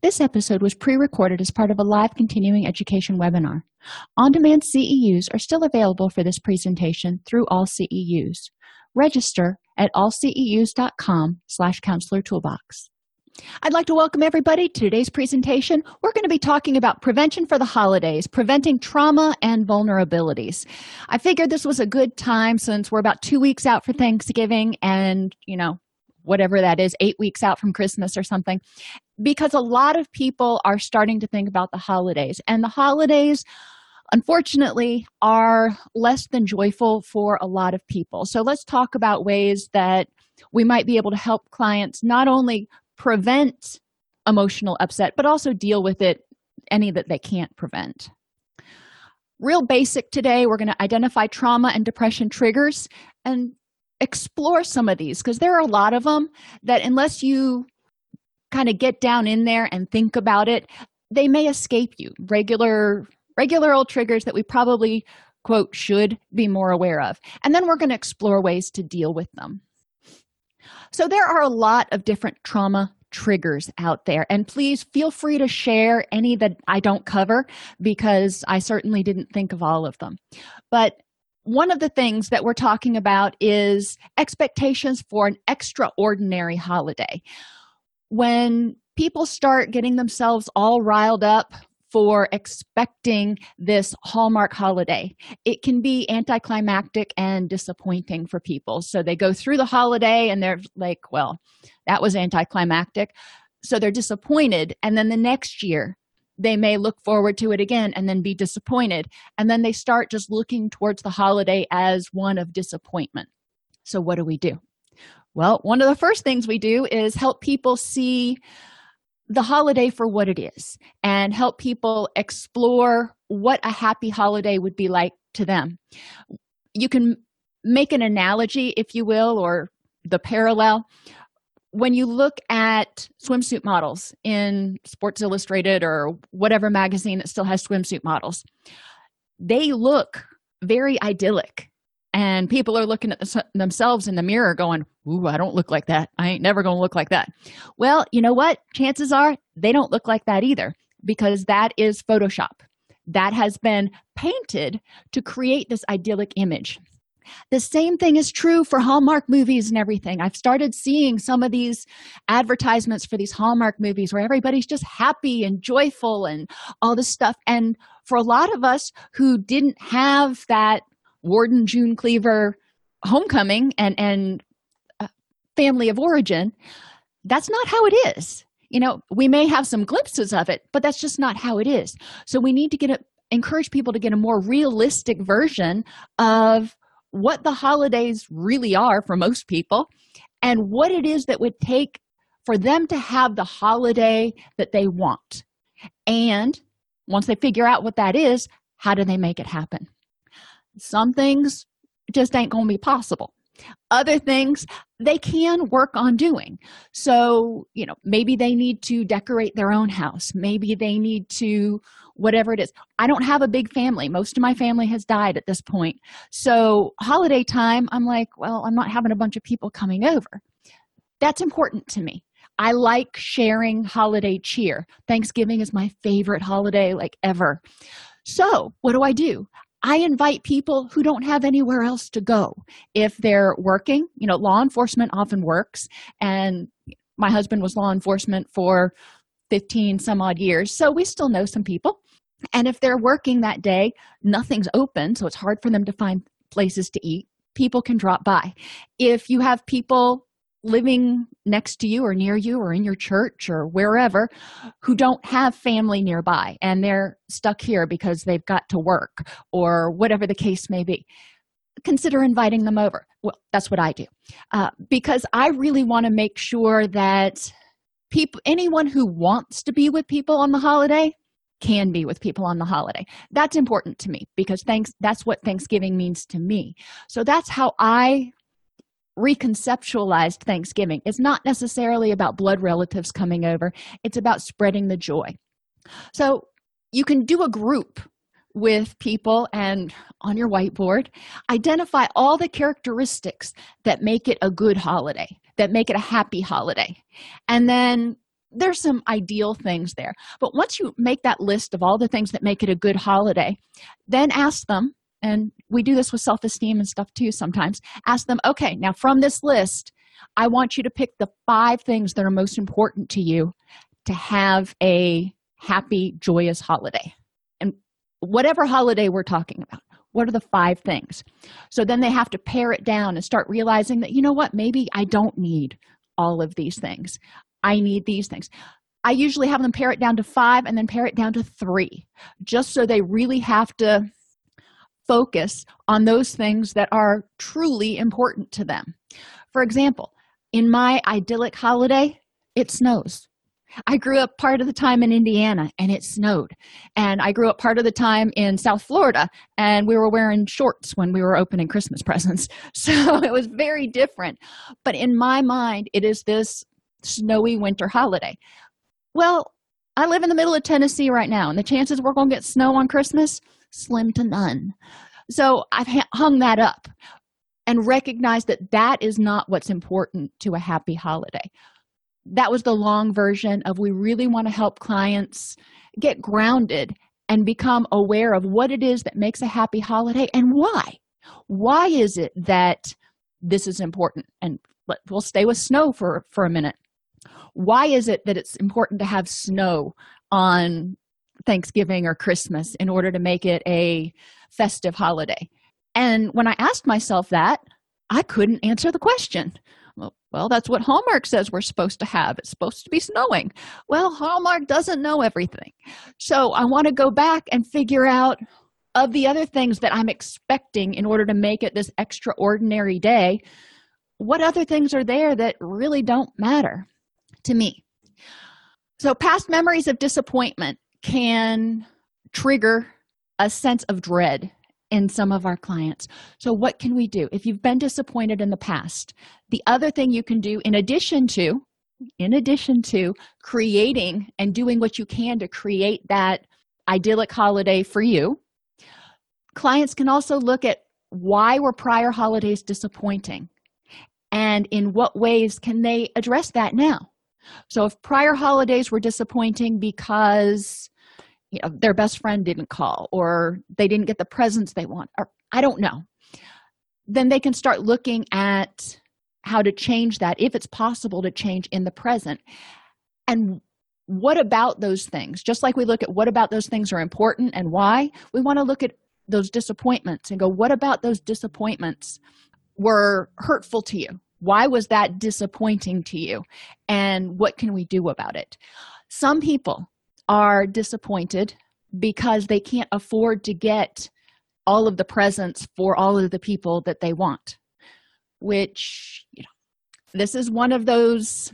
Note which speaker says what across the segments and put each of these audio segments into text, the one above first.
Speaker 1: This episode was pre recorded as part of a live continuing education webinar. On demand CEUs are still available for this presentation through all CEUs. Register at allceus.com slash counselor toolbox. I'd like to welcome everybody to today's presentation. We're going to be talking about prevention for the holidays, preventing trauma and vulnerabilities. I figured this was a good time since we're about two weeks out for Thanksgiving and, you know, whatever that is, eight weeks out from Christmas or something, because a lot of people are starting to think about the holidays. And the holidays, unfortunately, are less than joyful for a lot of people. So let's talk about ways that we might be able to help clients not only prevent emotional upset, but also deal with it any that they can't prevent. Real basic today, we're going to identify trauma and depression triggers and explore some of these because there are a lot of them that, unless you kind of get down in there and think about it, they may escape you. Regular, regular old triggers that we probably, quote, should be more aware of. And then we're going to explore ways to deal with them. So, there are a lot of different trauma triggers out there. And please feel free to share any that I don't cover because I certainly didn't think of all of them. But one of the things that we're talking about is expectations for an extraordinary holiday. When people start getting themselves all riled up for expecting this Hallmark holiday. It can be anticlimactic and disappointing for people. So they go through the holiday and they're like, well, that was anticlimactic. So they're disappointed. And then the next year, they may look forward to it again and then be disappointed. And then they start just looking towards the holiday as one of disappointment. So, what do we do? Well, one of the first things we do is help people see the holiday for what it is and help people explore what a happy holiday would be like to them. You can make an analogy, if you will, or the parallel when you look at swimsuit models in Sports Illustrated or whatever magazine that still has swimsuit models, they look very idyllic. And people are looking at the, themselves in the mirror going, Ooh, I don't look like that. I ain't never going to look like that. Well, you know what? Chances are they don't look like that either because that is Photoshop. That has been painted to create this idyllic image. The same thing is true for Hallmark movies and everything. I've started seeing some of these advertisements for these Hallmark movies where everybody's just happy and joyful and all this stuff. And for a lot of us who didn't have that Ward and June Cleaver homecoming and and uh, family of origin, that's not how it is. You know, we may have some glimpses of it, but that's just not how it is. So we need to get a encourage people to get a more realistic version of what the holidays really are for most people and what it is that would take for them to have the holiday that they want. And once they figure out what that is, how do they make it happen? Some things just ain't going to be possible. Other things they can work on doing. So, you know, maybe they need to decorate their own house. Maybe they need to whatever it is. I don't have a big family. Most of my family has died at this point. So, holiday time, I'm like, well, I'm not having a bunch of people coming over. That's important to me. I like sharing holiday cheer. Thanksgiving is my favorite holiday, like ever. So, what do I do? I invite people who don't have anywhere else to go. If they're working, you know, law enforcement often works, and my husband was law enforcement for 15 some odd years, so we still know some people. And if they're working that day, nothing's open, so it's hard for them to find places to eat. People can drop by. If you have people living next to you or near you or in your church or wherever who don't have family nearby and they're stuck here because they've got to work or whatever the case may be, consider inviting them over. Well, that's what I do uh, because I really want to make sure that people, anyone who wants to be with people on the holiday, can be with people on the holiday. That's important to me because thanks that's what Thanksgiving means to me. So that's how I reconceptualized Thanksgiving. It's not necessarily about blood relatives coming over, it's about spreading the joy. So you can do a group with people and on your whiteboard identify all the characteristics that make it a good holiday that make it a happy holiday and then there's some ideal things there but once you make that list of all the things that make it a good holiday then ask them and we do this with self-esteem and stuff too sometimes. Ask them okay now from this list i want you to pick the five things that are most important to you to have a happy joyous holiday. And whatever holiday we're talking about what are the five things? So then they have to pare it down and start realizing that you know what? Maybe i don't need all of these things. I need these things. I usually have them pare it down to five and then pare it down to three just so they really have to focus on those things that are truly important to them for example in my idyllic holiday it snows I grew up part of the time in Indiana and it snowed. And I grew up part of the time in South Florida and we were wearing shorts when we were opening Christmas presents. So it was very different. But in my mind, it is this snowy winter holiday. Well, I live in the middle of Tennessee right now, and the chances we're going to get snow on Christmas slim to none. So I've hung that up and recognized that that is not what's important to a happy holiday. That was the long version of we really want to help clients get grounded and become aware of what it is that makes a happy holiday and why. Why is it that this is important? And we'll stay with snow for for a minute. Why is it that it's important to have snow on thanksgiving or christmas in order to make it a festive holiday and when i asked myself that i couldn't answer the question well, that's what Hallmark says we're supposed to have. It's supposed to be snowing. Well, Hallmark doesn't know everything. So I want to go back and figure out of the other things that I'm expecting in order to make it this extraordinary day, what other things are there that really don't matter to me? So, past memories of disappointment can trigger a sense of dread in some of our clients. So, what can we do? If you've been disappointed in the past, the other thing you can do, in addition to, in addition to creating and doing what you can to create that idyllic holiday for you, clients can also look at why were prior holidays disappointing and in what ways can they address that now. So, if prior holidays were disappointing because you know their best friend didn't call or they didn't get the presents they want or i don't know then they can start looking at how to change that if it's possible to change in the present. And what about those things? Just like we look at what about those things are important and why we want to look at those disappointments and go what about those disappointments were hurtful to you why was that disappointing to you? And what can we do about it? Some people are disappointed because they can't afford to get all of the presents for all of the people that they want which you know this is one of those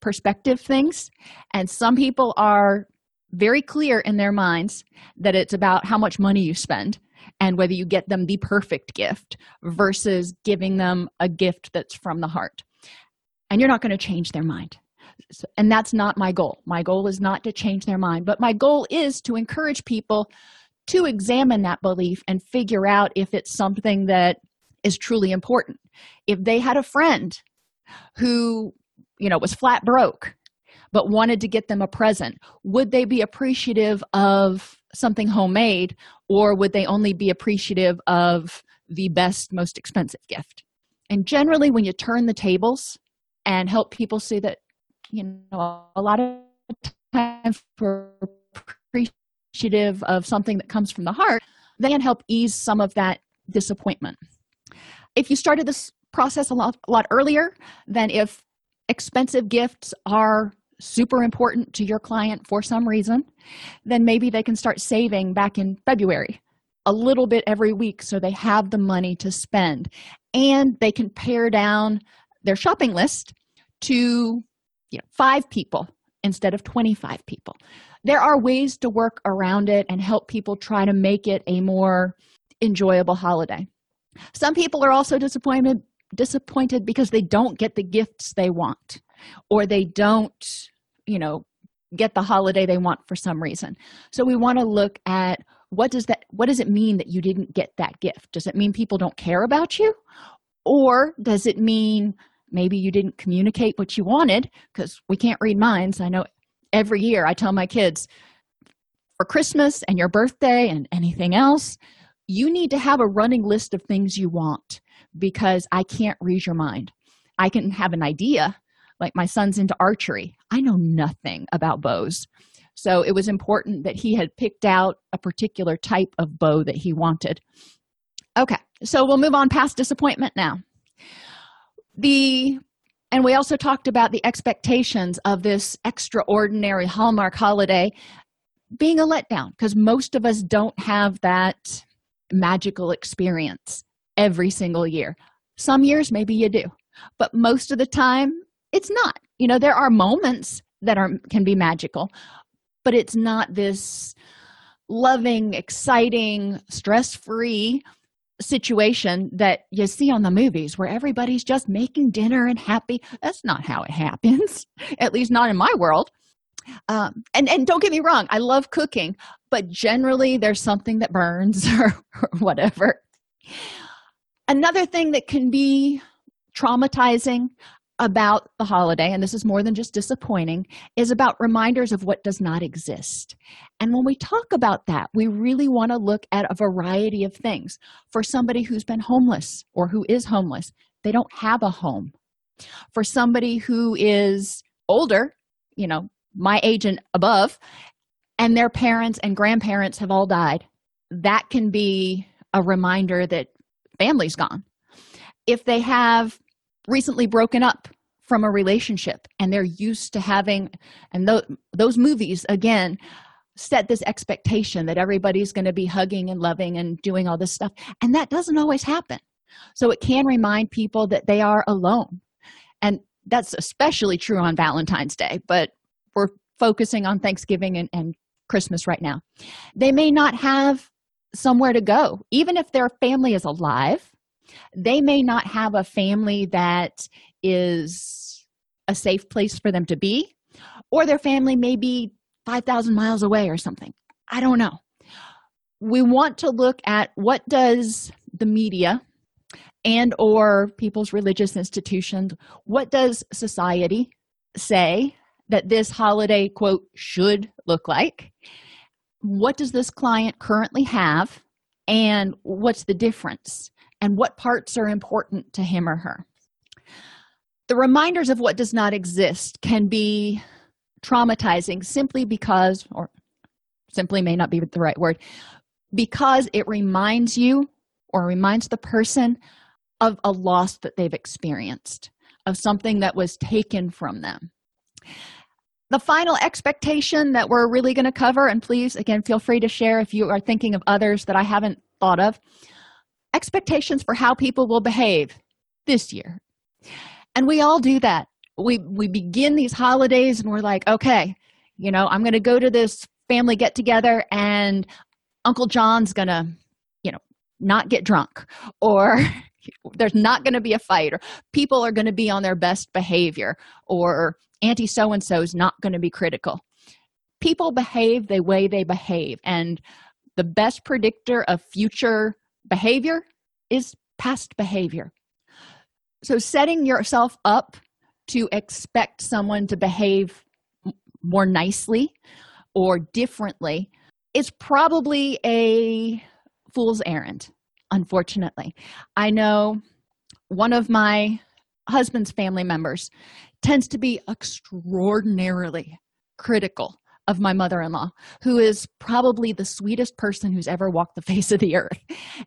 Speaker 1: perspective things. And some people are very clear in their minds that it's about how much money you spend and whether you get them the perfect gift versus giving them a gift that's from the heart. And you're not going to change their mind. And that's not my goal. My goal is not to change their mind but my goal is to encourage people to examine that belief and figure out if it's something that is truly important. If they had a friend who you know was flat broke but wanted to get them a present would they be appreciative of something homemade or would they only be appreciative of the best most expensive gift? And generally when you turn the tables and help people see that you know a lot of times for appreciative of something that comes from the heart they can help ease some of that disappointment. If you started this process a lot, a lot earlier than if expensive gifts are super important to your client for some reason then maybe they can start saving back in february a little bit every week so they have the money to spend. And they can pare down their shopping list to you know five people instead of 25 people. There are ways to work around it and help people try to make it a more enjoyable holiday. Some people are also disappointed disappointed because they don't get the gifts they want or they don't you know get the holiday they want for some reason. So we want to look at what does that what does it mean that you didn't get that gift? Does it mean people don't care about you? Or does it mean maybe you didn't communicate what you wanted? Because we can't read minds. I know every year i tell my kids for christmas and your birthday and anything else you need to have a running list of things you want because i can't read your mind. I can have an idea like my son's into archery. I know nothing about bows. So it was important that he had picked out a particular type of bow that he wanted. Okay so we'll move on past disappointment now. The and we also talked about the expectations of this extraordinary hallmark holiday being a letdown because most of us don't have that magical experience every single year. Some years maybe you do but most of the time it's not. You know there are moments that are can be magical but it's not this loving exciting stress-free situation that you see on the movies where everybody's just making dinner and happy. That's not how it happens at least not in my world. Um, and and don't get me wrong i love cooking but generally there's something that burns or, or whatever. Another thing that can be traumatizing about the holiday, and this is more than just disappointing, is about reminders of what does not exist. And when we talk about that, we really want to look at a variety of things. For somebody who's been homeless or who is homeless, they don't have a home. For somebody who is older, you know, my age and above, and their parents and grandparents have all died, that can be a reminder that family's gone. If they have recently broken up from a relationship and they're used to having and th- those movies again set this expectation that everybody's going to be hugging and loving and doing all this stuff and that doesn't always happen. So it can remind people that they are alone and that's especially true on valentine's day but we're focusing on thanksgiving and, and christmas right now. They may not have somewhere to go even if their family is alive they may not have a family that is a safe place for them to be or their family may be 5000 miles away or something. I don't know. We want to look at what does the media and or people's religious institutions what does society say that this holiday quote should look like? What does this client currently have? And what's the difference and what parts are important to him or her. The reminders of what does not exist can be traumatizing simply because, or simply may not be the right word, because it reminds you or reminds the person of a loss that they've experienced, of something that was taken from them. The final expectation that we're really going to cover, and please, again, feel free to share if you are thinking of others that I haven't thought of, expectations for how people will behave this year. And we all do that. We we begin these holidays and we're like okay you know i'm going to go to this family get together and uncle john's going to you know not get drunk or there's not going to be a fight or people are going to be on their best behavior or auntie so and so is not going to be critical. People behave the way they behave and the best predictor of future behavior is past behavior. So, setting yourself up to expect someone to behave more nicely or differently is probably a fool's errand, unfortunately. I know one of my husband's family members tends to be extraordinarily critical of my mother in law, who is probably the sweetest person who's ever walked the face of the earth.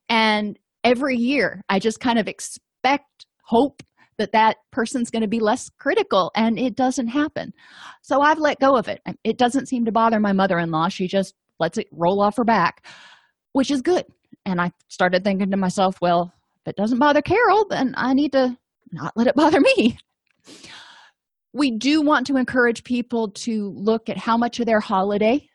Speaker 1: And every year, I just kind of expect, hope that that person's going to be less critical, and it doesn't happen. So I've let go of it. It doesn't seem to bother my mother in law. She just lets it roll off her back, which is good. And I started thinking to myself, well, if it doesn't bother Carol, then I need to not let it bother me. We do want to encourage people to look at how much of their holiday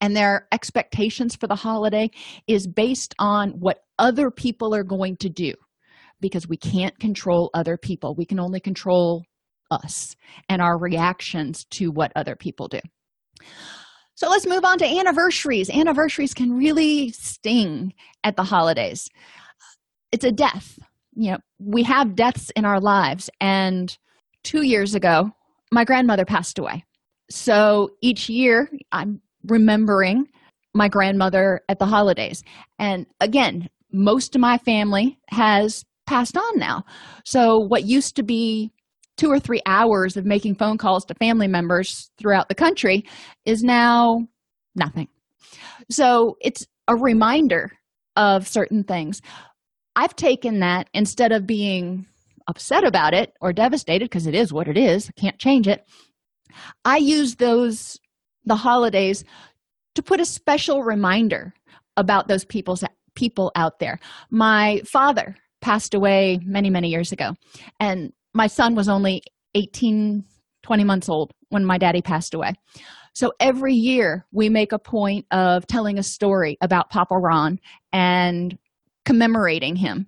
Speaker 1: and their expectations for the holiday is based on what other people are going to do because we can't control other people. We can only control us and our reactions to what other people do. So let's move on to anniversaries. Anniversaries can really sting at the holidays. It's a death. You know, we have deaths in our lives. And two years ago, my grandmother passed away. So each year, I'm remembering my grandmother at the holidays. And again, most of my family has passed on now. So what used to be two or three hours of making phone calls to family members throughout the country is now nothing. So it's a reminder of certain things. I've taken that instead of being upset about it or devastated because it is what it is, I can't change it. I use those the holidays to put a special reminder about those people's people out there. My father passed away many many years ago and my son was only 18 20 months old when my daddy passed away so every year we make a point of telling a story about papa ron and commemorating him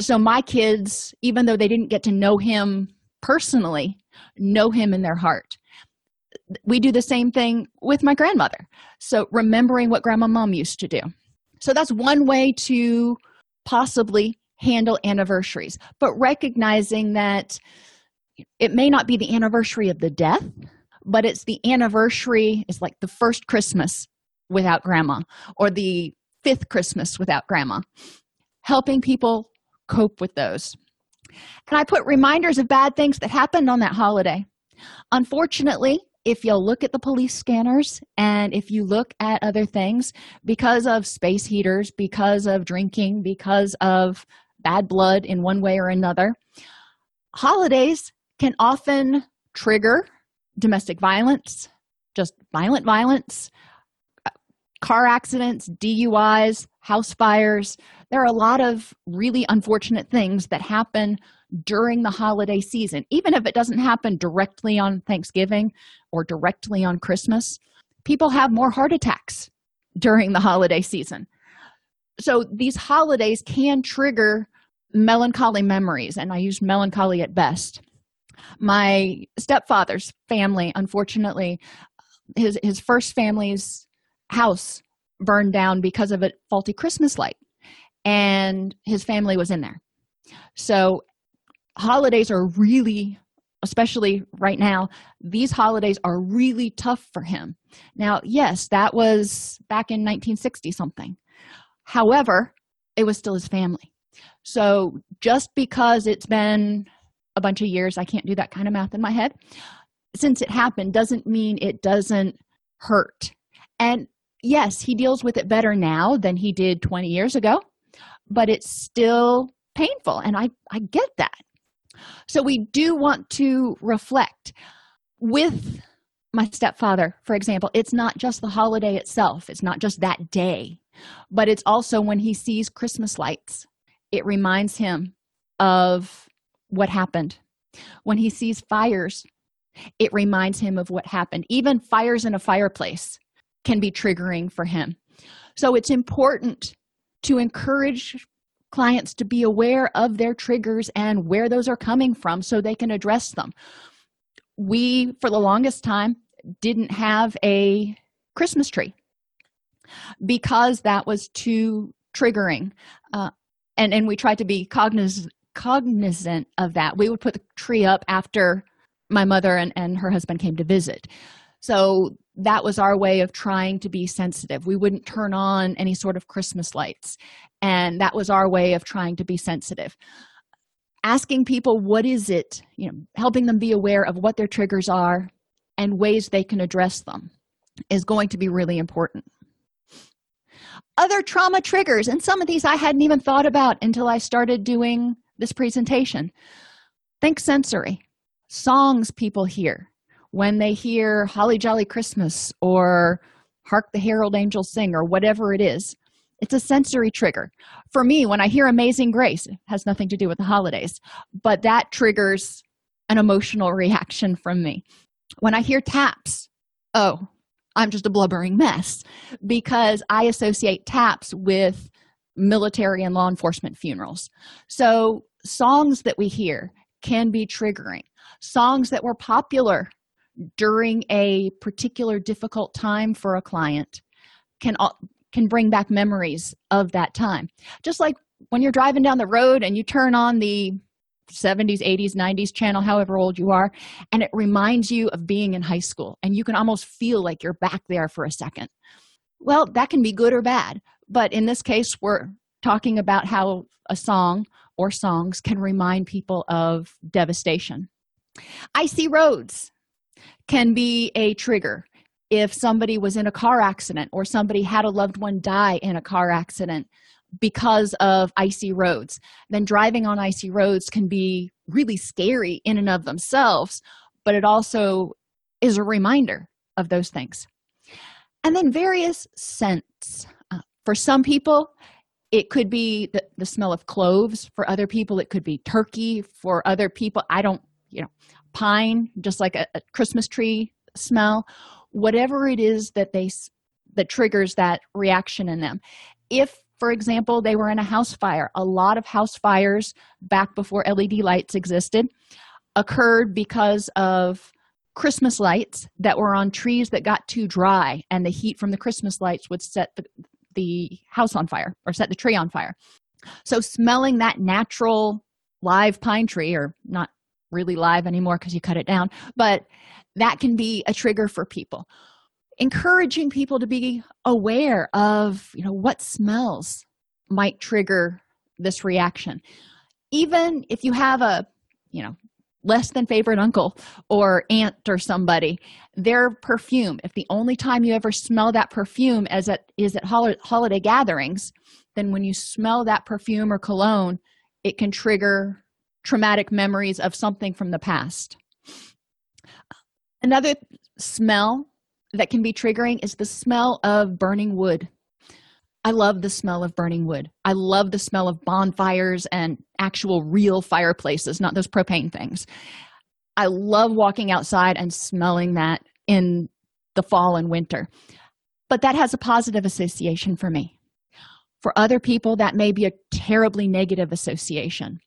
Speaker 1: so my kids even though they didn't get to know him personally know him in their heart. We do the same thing with my grandmother. So remembering what grandma mom used to do. So that's one way to possibly handle anniversaries. But recognizing that it may not be the anniversary of the death but it's the anniversary it's like the first christmas without grandma or the fifth christmas without grandma. Helping people cope with those and i put reminders of bad things that happened on that holiday unfortunately if you'll look at the police scanners and if you look at other things because of space heaters because of drinking because of bad blood in one way or another. Holidays can often trigger domestic violence, just violent violence, uh, car accidents, DUIs, house fires. There are a lot of really unfortunate things that happen during the holiday season. Even if it doesn't happen directly on Thanksgiving or directly on Christmas, people have more heart attacks during the holiday season. So these holidays can trigger melancholy memories, and I use melancholy at best. My stepfather's family, unfortunately, his his first family's house burned down because of a faulty Christmas light, and his family was in there. So holidays are really especially right now these holidays are really tough for him. Now yes that was back in 1960 something. However it was still his family. So just because it's been a bunch of years, I can't do that kind of math in my head, since it happened doesn't mean it doesn't hurt. And yes, he deals with it better now than he did 20 years ago, but it's still painful. And I, I get that. So we do want to reflect with my stepfather, for example, it's not just the holiday itself, it's not just that day, but it's also when he sees Christmas lights it reminds him of what happened. When he sees fires, it reminds him of what happened. Even fires in a fireplace can be triggering for him. So it's important to encourage clients to be aware of their triggers and where those are coming from so they can address them. We, for the longest time, didn't have a Christmas tree because that was too triggering. Uh, and and we tried to be cognizant cognizant of that we would put the tree up after my mother and, and her husband came to visit so that was our way of trying to be sensitive. We wouldn't turn on any sort of christmas lights. And that was our way of trying to be sensitive. Asking people what is it you know helping them be aware of what their triggers are and ways they can address them is going to be really important. Other trauma triggers and some of these i hadn't even thought about until i started doing this presentation. Think sensory. Songs people hear when they hear holly jolly christmas or hark the herald angels sing or whatever it is it's a sensory trigger. For me when i hear amazing grace it has nothing to do with the holidays but that triggers an emotional reaction from me. When i hear taps oh i'm just a blubbering mess because i associate taps with military and law enforcement funerals. So songs that we hear can be triggering. Songs that were popular during a particular difficult time for a client can can bring back memories of that time. Just like when you're driving down the road and you turn on the 70s 80s 90s channel however old you are and it reminds you of being in high school and you can almost feel like you're back there for a second. Well that can be good or bad but in this case we're talking about how a song or songs can remind people of devastation. Icy roads can be a trigger. If somebody was in a car accident or somebody had a loved one die in a car accident because of icy roads then driving on icy roads can be really scary in and of themselves but it also is a reminder of those things. And then various scents. Uh, for some people it could be the, the smell of cloves. For other people it could be turkey. For other people i don't you know pine just like a, a christmas tree smell whatever it is that they that triggers that reaction in them. If for example they were in a house fire a lot of house fires back before led lights existed occurred because of christmas lights that were on trees that got too dry and the heat from the christmas lights would set the, the house on fire or set the tree on fire. So smelling that natural live pine tree or not really live anymore because you cut it down but that can be a trigger for people. Encouraging people to be aware of you know what smells might trigger this reaction. Even if you have a you know less than favorite uncle or aunt or somebody their perfume if the only time you ever smell that perfume as at is at hol- holiday gatherings then when you smell that perfume or cologne it can trigger traumatic memories of something from the past another smell that can be triggering is the smell of burning wood I love the smell of burning wood. I love the smell of bonfires and actual real fireplaces, not those propane things. I love walking outside and smelling that in the fall and winter. But that has a positive association for me. For other people, that may be a terribly negative association.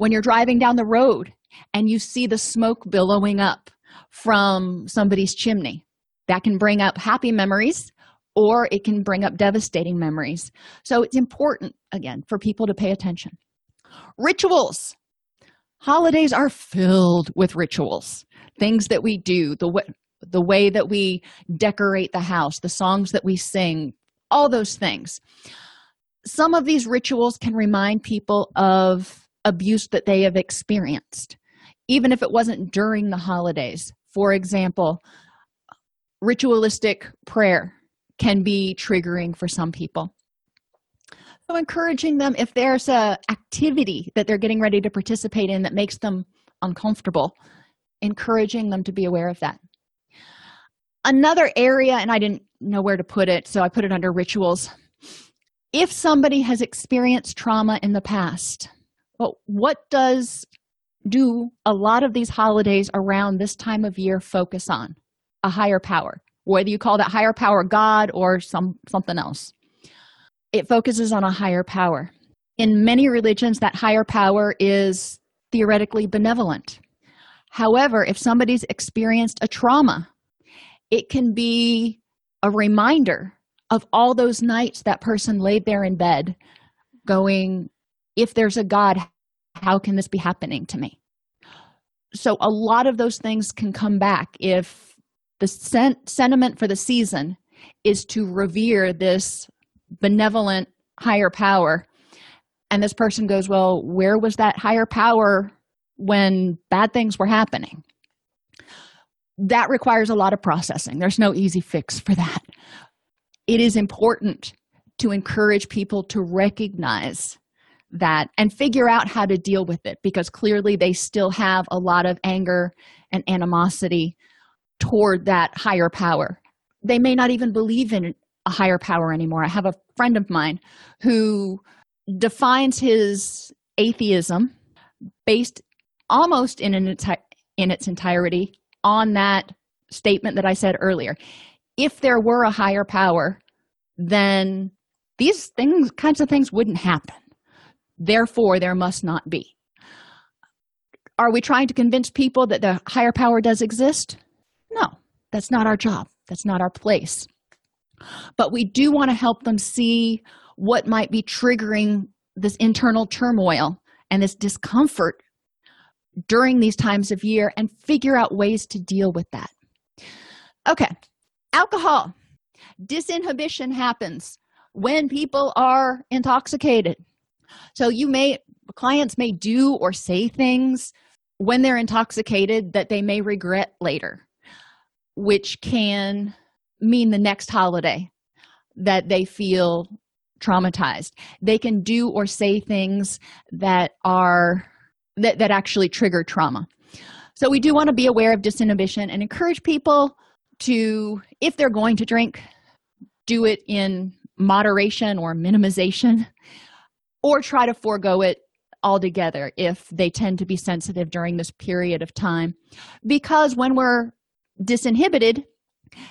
Speaker 1: When you're driving down the road and you see the smoke billowing up from somebody's chimney, that can bring up happy memories or it can bring up devastating memories. So it's important, again, for people to pay attention. Rituals. Holidays are filled with rituals, things that we do, the way, the way that we decorate the house, the songs that we sing, all those things. Some of these rituals can remind people of abuse that they have experienced, even if it wasn't during the holidays. For example, ritualistic prayer can be triggering for some people. So encouraging them if there's a activity that they're getting ready to participate in that makes them uncomfortable encouraging them to be aware of that. Another area and i didn't know where to put it so i put it under rituals. If somebody has experienced trauma in the past well what does do a lot of these holidays around this time of year focus on? A higher power. Whether you call that higher power god or some something else. It focuses on a higher power. In many religions that higher power is theoretically benevolent. However if somebody's experienced a trauma it can be a reminder of all those nights that person laid there in bed going if there's a god how can this be happening to me? So a lot of those things can come back if the sen- sentiment for the season is to revere this benevolent higher power. And this person goes well where was that higher power when bad things were happening? That requires a lot of processing. There's no easy fix for that. It is important to encourage people to recognize that and figure out how to deal with it because clearly they still have a lot of anger and animosity toward that higher power they may not even believe in a higher power anymore. I have a friend of mine who defines his atheism based almost in, enti- in its entirety on that statement that I said earlier. If there were a higher power, then these things kinds of things wouldn't happen. Therefore, there must not be. Are we trying to convince people that the higher power does exist? No, that's not our job. That's not our place. But we do want to help them see what might be triggering this internal turmoil and this discomfort during these times of year and figure out ways to deal with that. Okay, alcohol. Disinhibition happens when people are intoxicated. So you may clients may do or say things when they're intoxicated that they may regret later, which can mean the next holiday that they feel traumatized. They can do or say things that are that, that actually trigger trauma. So we do want to be aware of disinhibition and encourage people to, if they're going to drink, do it in moderation or minimization, or try to forego it altogether if they tend to be sensitive during this period of time. Because when we're disinhibited,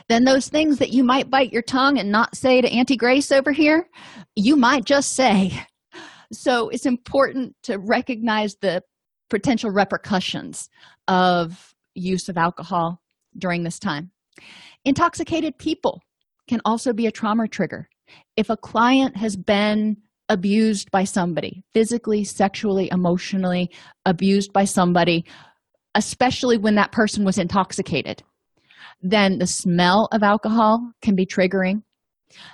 Speaker 1: then those things that you might bite your tongue and not say to Auntie Grace over here, you might just say. So it's important to recognize the potential repercussions of use of alcohol during this time. Intoxicated people can also be a trauma trigger. If a client has been abused by somebody, physically, sexually, emotionally abused by somebody, especially when that person was intoxicated, then the smell of alcohol can be triggering.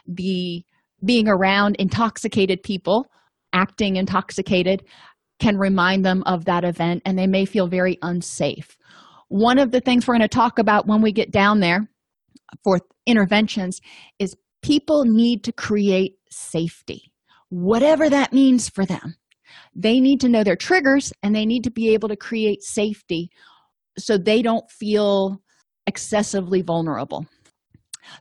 Speaker 1: The being around intoxicated people, acting intoxicated, can remind them of that event and they may feel very unsafe. One of the things we're going to talk about when we get down there for interventions is people need to create safety, whatever that means for them. They need to know their triggers and they need to be able to create safety so they don't feel excessively vulnerable.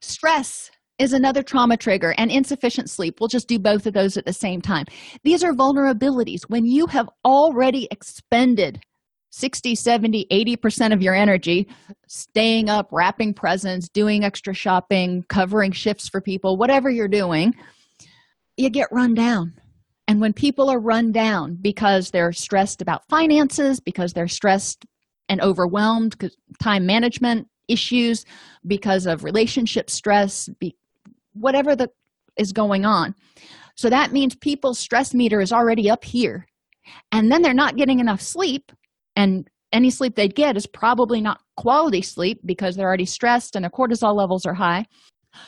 Speaker 1: Stress is another trauma trigger, and insufficient sleep. We'll just do both of those at the same time. These are vulnerabilities. When you have already expended 60, 70, 80% of your energy staying up, wrapping presents, doing extra shopping, covering shifts for people, whatever you're doing, you get run down. And when people are run down because they're stressed about finances, because they're stressed and overwhelmed, because time management issues, because of relationship stress, be, whatever the is going on. So that means people's stress meter is already up here. And then they're not getting enough sleep and any sleep they get is probably not quality sleep because they're already stressed and their cortisol levels are high.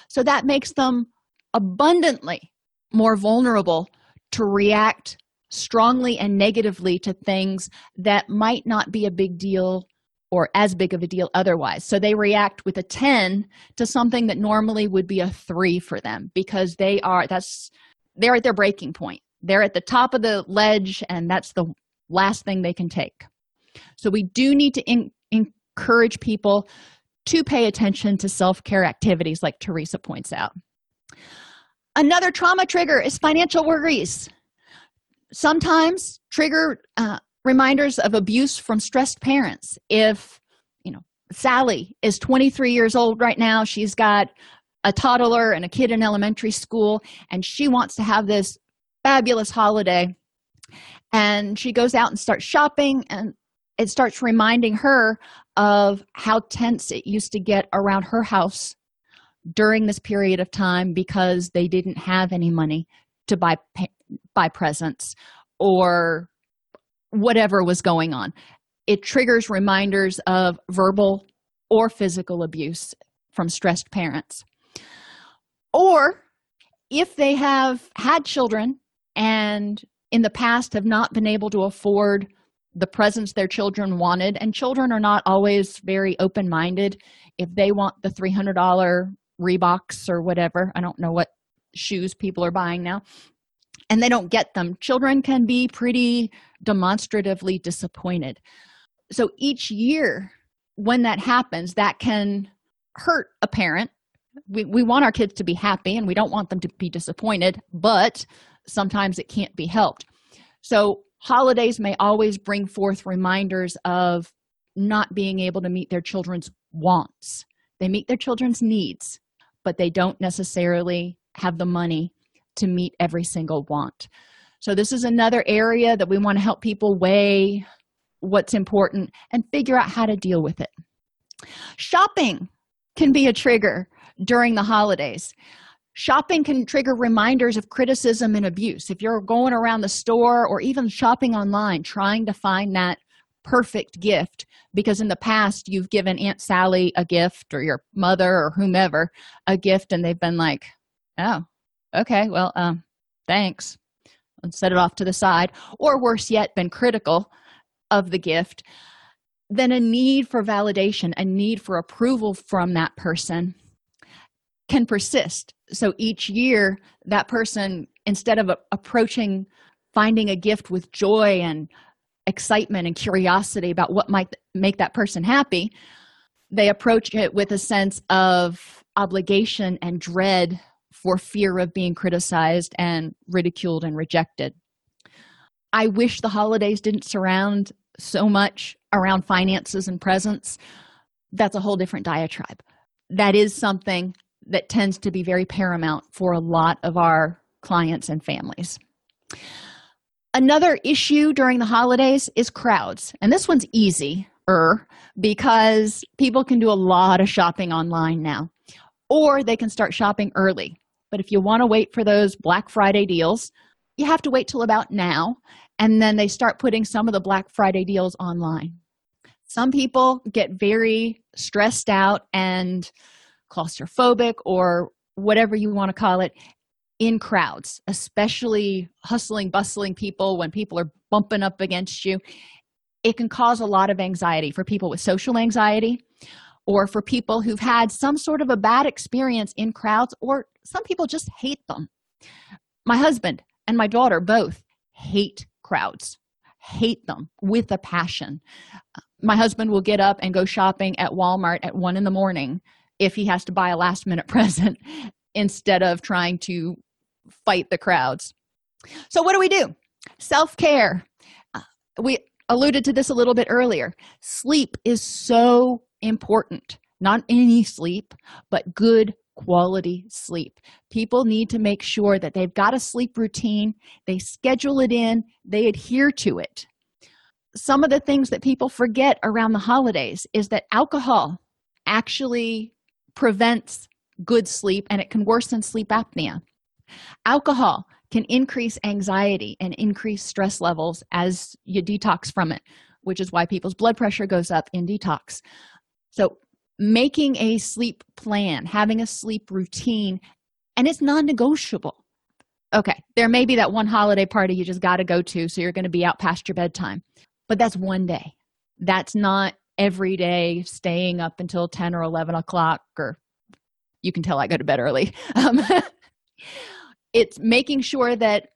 Speaker 1: So that makes them abundantly more vulnerable to react strongly and negatively to things that might not be a big deal or as big of a deal otherwise. So they react with a 10 to something that normally would be a 3 for them because they are that's they're at their breaking point. They're at the top of the ledge and that's the last thing they can take. So we do need to in, encourage people to pay attention to self-care activities like Teresa points out. Another trauma trigger is financial worries. Sometimes trigger uh, reminders of abuse from stressed parents. If, you know, Sally is 23 years old right now, she's got a toddler and a kid in elementary school, and she wants to have this fabulous holiday. And she goes out and starts shopping, and it starts reminding her of how tense it used to get around her house during this period of time because they didn't have any money to buy buy presents or whatever was going on. It triggers reminders of verbal or physical abuse from stressed parents. Or if they have had children and in the past have not been able to afford the presents their children wanted, and children are not always very open minded. If they want the $300 Reeboks or whatever, I don't know what shoes people are buying now, and they don't get them, children can be pretty demonstratively disappointed. So each year, when that happens, that can hurt a parent. We, we want our kids to be happy and we don't want them to be disappointed but sometimes it can't be helped. So holidays may always bring forth reminders of not being able to meet their children's wants. They meet their children's needs but they don't necessarily have the money to meet every single want. So this is another area that we want to help people weigh what's important and figure out how to deal with it. Shopping can be a trigger during the holidays. Shopping can trigger reminders of criticism and abuse. If you're going around the store or even shopping online trying to find that perfect gift because in the past you've given aunt sally a gift or your mother or whomever a gift and they've been like oh okay well um thanks and set it off to the side or worse yet been critical of the gift. Then a need for validation a need for approval from that person can persist. So each year that person instead of approaching finding a gift with joy and excitement and curiosity about what might make that person happy they approach it with a sense of obligation and dread for fear of being criticized and ridiculed and rejected. I wish the holidays didn't surround so much around finances and presents. That's a whole different diatribe. That is something that tends to be very paramount for a lot of our clients and families another issue during the holidays is crowds. And this one's easy because people can do a lot of shopping online now. Or they can start shopping early. But if you want to wait for those black friday deals you have to wait till about now. And then they start putting some of the black friday deals online. Some people get very stressed out and claustrophobic or whatever you want to call it in crowds especially hustling bustling people when people are bumping up against you. It can cause a lot of anxiety for people with social anxiety or for people who've had some sort of a bad experience in crowds or some people just hate them. My husband and my daughter both hate crowds hate them with a passion. My husband will get up and go shopping at walmart at one in the morning if he has to buy a last minute present instead of trying to fight the crowds. So what do we do? Self-care. Uh, we alluded to this a little bit earlier. Sleep is so important. Not any sleep but good quality sleep. People need to make sure that they've got a sleep routine. They schedule it in. They adhere to it. Some of the things that people forget around the holidays is that alcohol actually prevents good sleep and it can worsen sleep apnea alcohol can increase anxiety and increase stress levels as you detox from it which is why people's blood pressure goes up in detox. So making a sleep plan having a sleep routine and it's non-negotiable. Okay there may be that one holiday party you just got to go to so you're going to be out past your bedtime but that's one day. That's not every day staying up until 10 or 11 o'clock or you can tell i go to bed early. Um, it's making sure that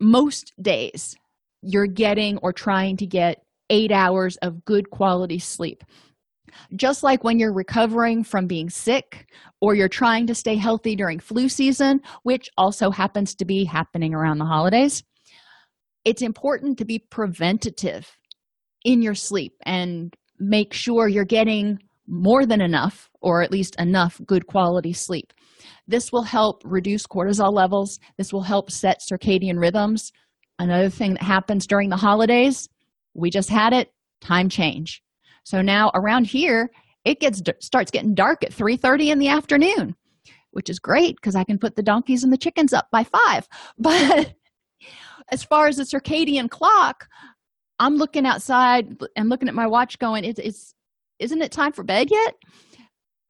Speaker 1: most days you're getting or trying to get eight hours of good quality sleep. Just like when you're recovering from being sick or you're trying to stay healthy during flu season which also happens to be happening around the holidays it's important to be preventative in your sleep and make sure you're getting more than enough or at least enough good quality sleep this will help reduce cortisol levels. This will help set circadian rhythms. Another thing that happens during the holidays we just had it time change. So now around here it gets starts getting dark at 3 30 in the afternoon which is great because i can put the donkeys and the chickens up by five. But as far as the circadian clock i'm looking outside and looking at my watch going it's, it's isn't it time for bed yet?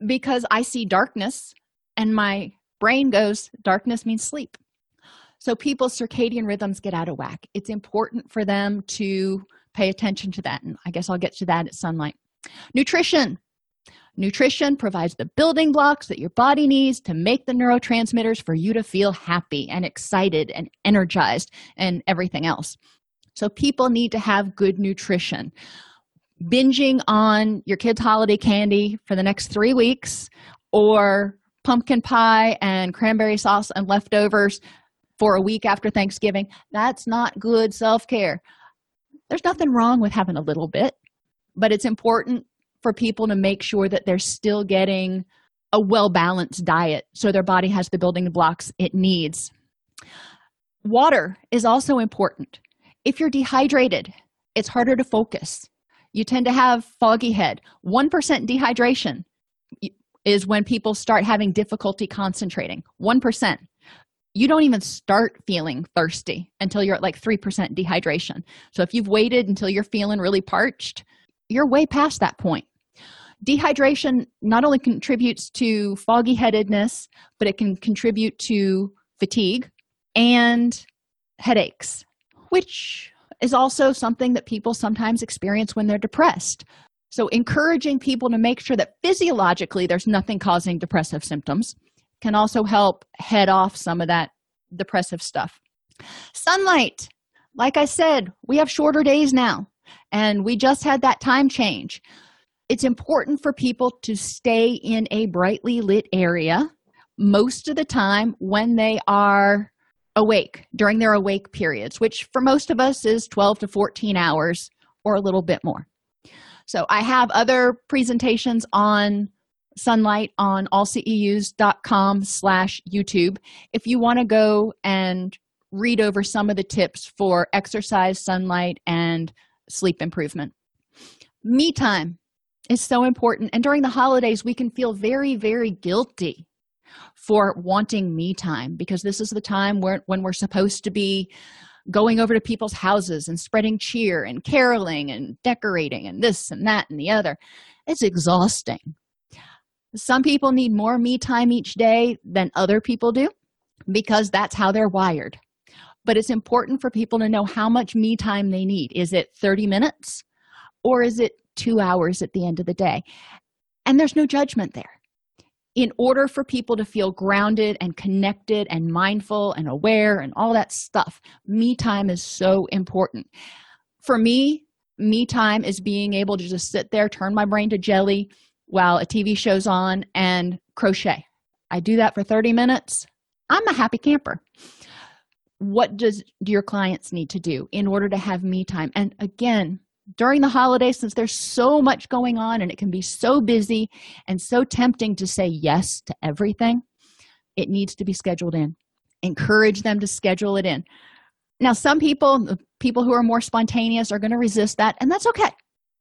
Speaker 1: Because i see darkness and my brain goes darkness means sleep. So people's circadian rhythms get out of whack. It's important for them to pay attention to that and i guess i'll get to that at sunlight. Nutrition. Nutrition provides the building blocks that your body needs to make the neurotransmitters for you to feel happy and excited and energized and everything else. So people need to have good nutrition. Binging on your kids holiday candy for the next three weeks or pumpkin pie and cranberry sauce and leftovers for a week after Thanksgiving. That's not good self care. There's nothing wrong with having a little bit, but it's important for people to make sure that they're still getting a well balanced diet so their body has the building blocks it needs. Water is also important. If you're dehydrated, it's harder to focus. You tend to have foggy head. 1% dehydration is when people start having difficulty concentrating. 1%. You don't even start feeling thirsty until you're at like 3% dehydration. So if you've waited until you're feeling really parched, you're way past that point. Dehydration not only contributes to foggy headedness, but it can contribute to fatigue and headaches, which is also something that people sometimes experience when they're depressed. So, encouraging people to make sure that physiologically there's nothing causing depressive symptoms can also help head off some of that depressive stuff. Sunlight. Like I said, we have shorter days now, and we just had that time change it's important for people to stay in a brightly lit area most of the time when they are awake during their awake periods, which for most of us is 12 to 14 hours or a little bit more. So I have other presentations on sunlight on allceus.com slash YouTube. If you want to go and read over some of the tips for exercise, sunlight, and sleep improvement. Me time is so important. And during the holidays, we can feel very, very guilty for wanting me time because this is the time where, when we're supposed to be going over to people's houses and spreading cheer and caroling and decorating and this and that and the other. It's exhausting. Some people need more me time each day than other people do because that's how they're wired. But it's important for people to know how much me time they need. Is it 30 minutes or is it two hours at the end of the day. And there's no judgment there. In order for people to feel grounded and connected and mindful and aware and all that stuff, me time is so important. For me, me time is being able to just sit there, turn my brain to jelly while a TV show's on, and crochet. I do that for 30 minutes. I'm a happy camper. What does do your clients need to do in order to have me time? And again, during the holidays since there's so much going on and it can be so busy and so tempting to say yes to everything it needs to be scheduled in. Encourage them to schedule it in. Now some people people who are more spontaneous are going to resist that and that's okay.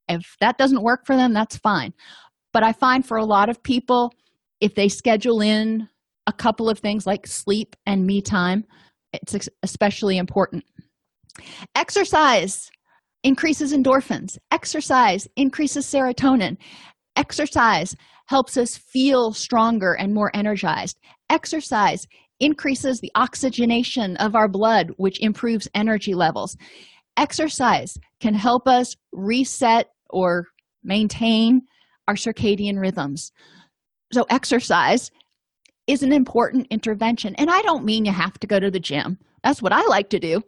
Speaker 1: If that doesn't work for them that's fine. But i find for a lot of people if they schedule in a couple of things like sleep and me time it's especially important. Exercise increases endorphins. Exercise increases serotonin. Exercise helps us feel stronger and more energized. Exercise increases the oxygenation of our blood, which improves energy levels. Exercise can help us reset or maintain our circadian rhythms. So, exercise is an important intervention. And I don't mean you have to go to the gym. That's what I like to do,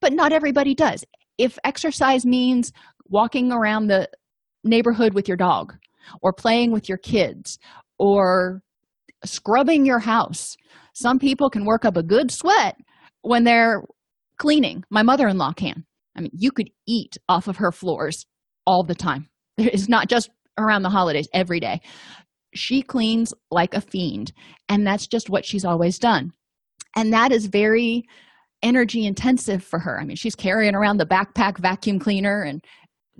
Speaker 1: but not everybody does if exercise means walking around the neighborhood with your dog or playing with your kids or scrubbing your house some people can work up a good sweat when they're cleaning. My mother-in-law can. I mean you could eat off of her floors all the time. It's not just around the holidays every day. She cleans like a fiend and that's just what she's always done. And that is very energy intensive for her. I mean, she's carrying around the backpack vacuum cleaner and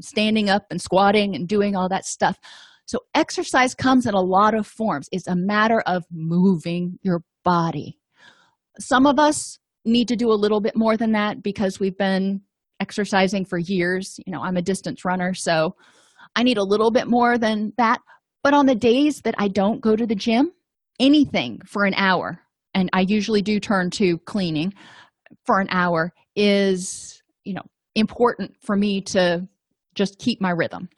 Speaker 1: standing up and squatting and doing all that stuff. So, exercise comes in a lot of forms. It's a matter of moving your body. Some of us need to do a little bit more than that because we've been exercising for years. You know, I'm a distance runner, so I need a little bit more than that. But on the days that I don't go to the gym, anything for an hour, and I usually do turn to cleaning, for an hour is you know important for me to just keep my rhythm.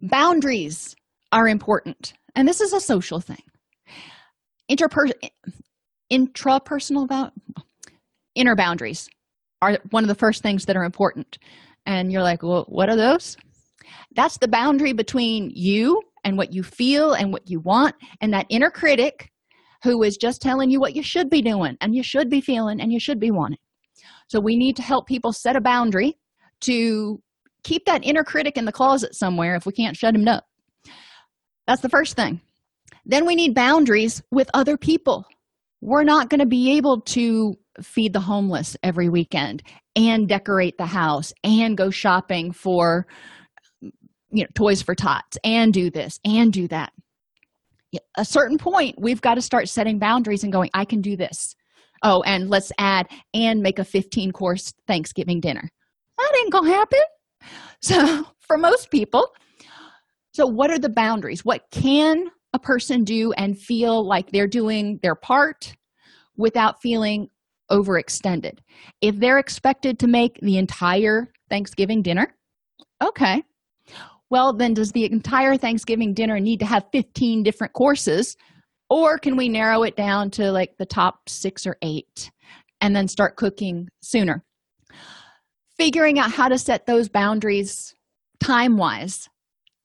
Speaker 1: Boundaries are important and this is a social thing. Interper- intrapersonal about inner boundaries are one of the first things that are important. And you're like well what are those? That's the boundary between you and what you feel and what you want and that inner critic who is just telling you what you should be doing and you should be feeling and you should be wanting. So we need to help people set a boundary to keep that inner critic in the closet somewhere if we can't shut him up. That's the first thing. Then we need boundaries with other people. We're not going to be able to feed the homeless every weekend and decorate the house and go shopping for you know toys for tots and do this and do that a certain point we've got to start setting boundaries and going i can do this. Oh and let's add and make a 15 course thanksgiving dinner. That ain't gonna happen. So for most people so what are the boundaries? What can a person do and feel like they're doing their part without feeling overextended? If they're expected to make the entire thanksgiving dinner okay well then does the entire thanksgiving dinner need to have 15 different courses? Or can we narrow it down to like the top six or eight and then start cooking sooner? Figuring out how to set those boundaries time wise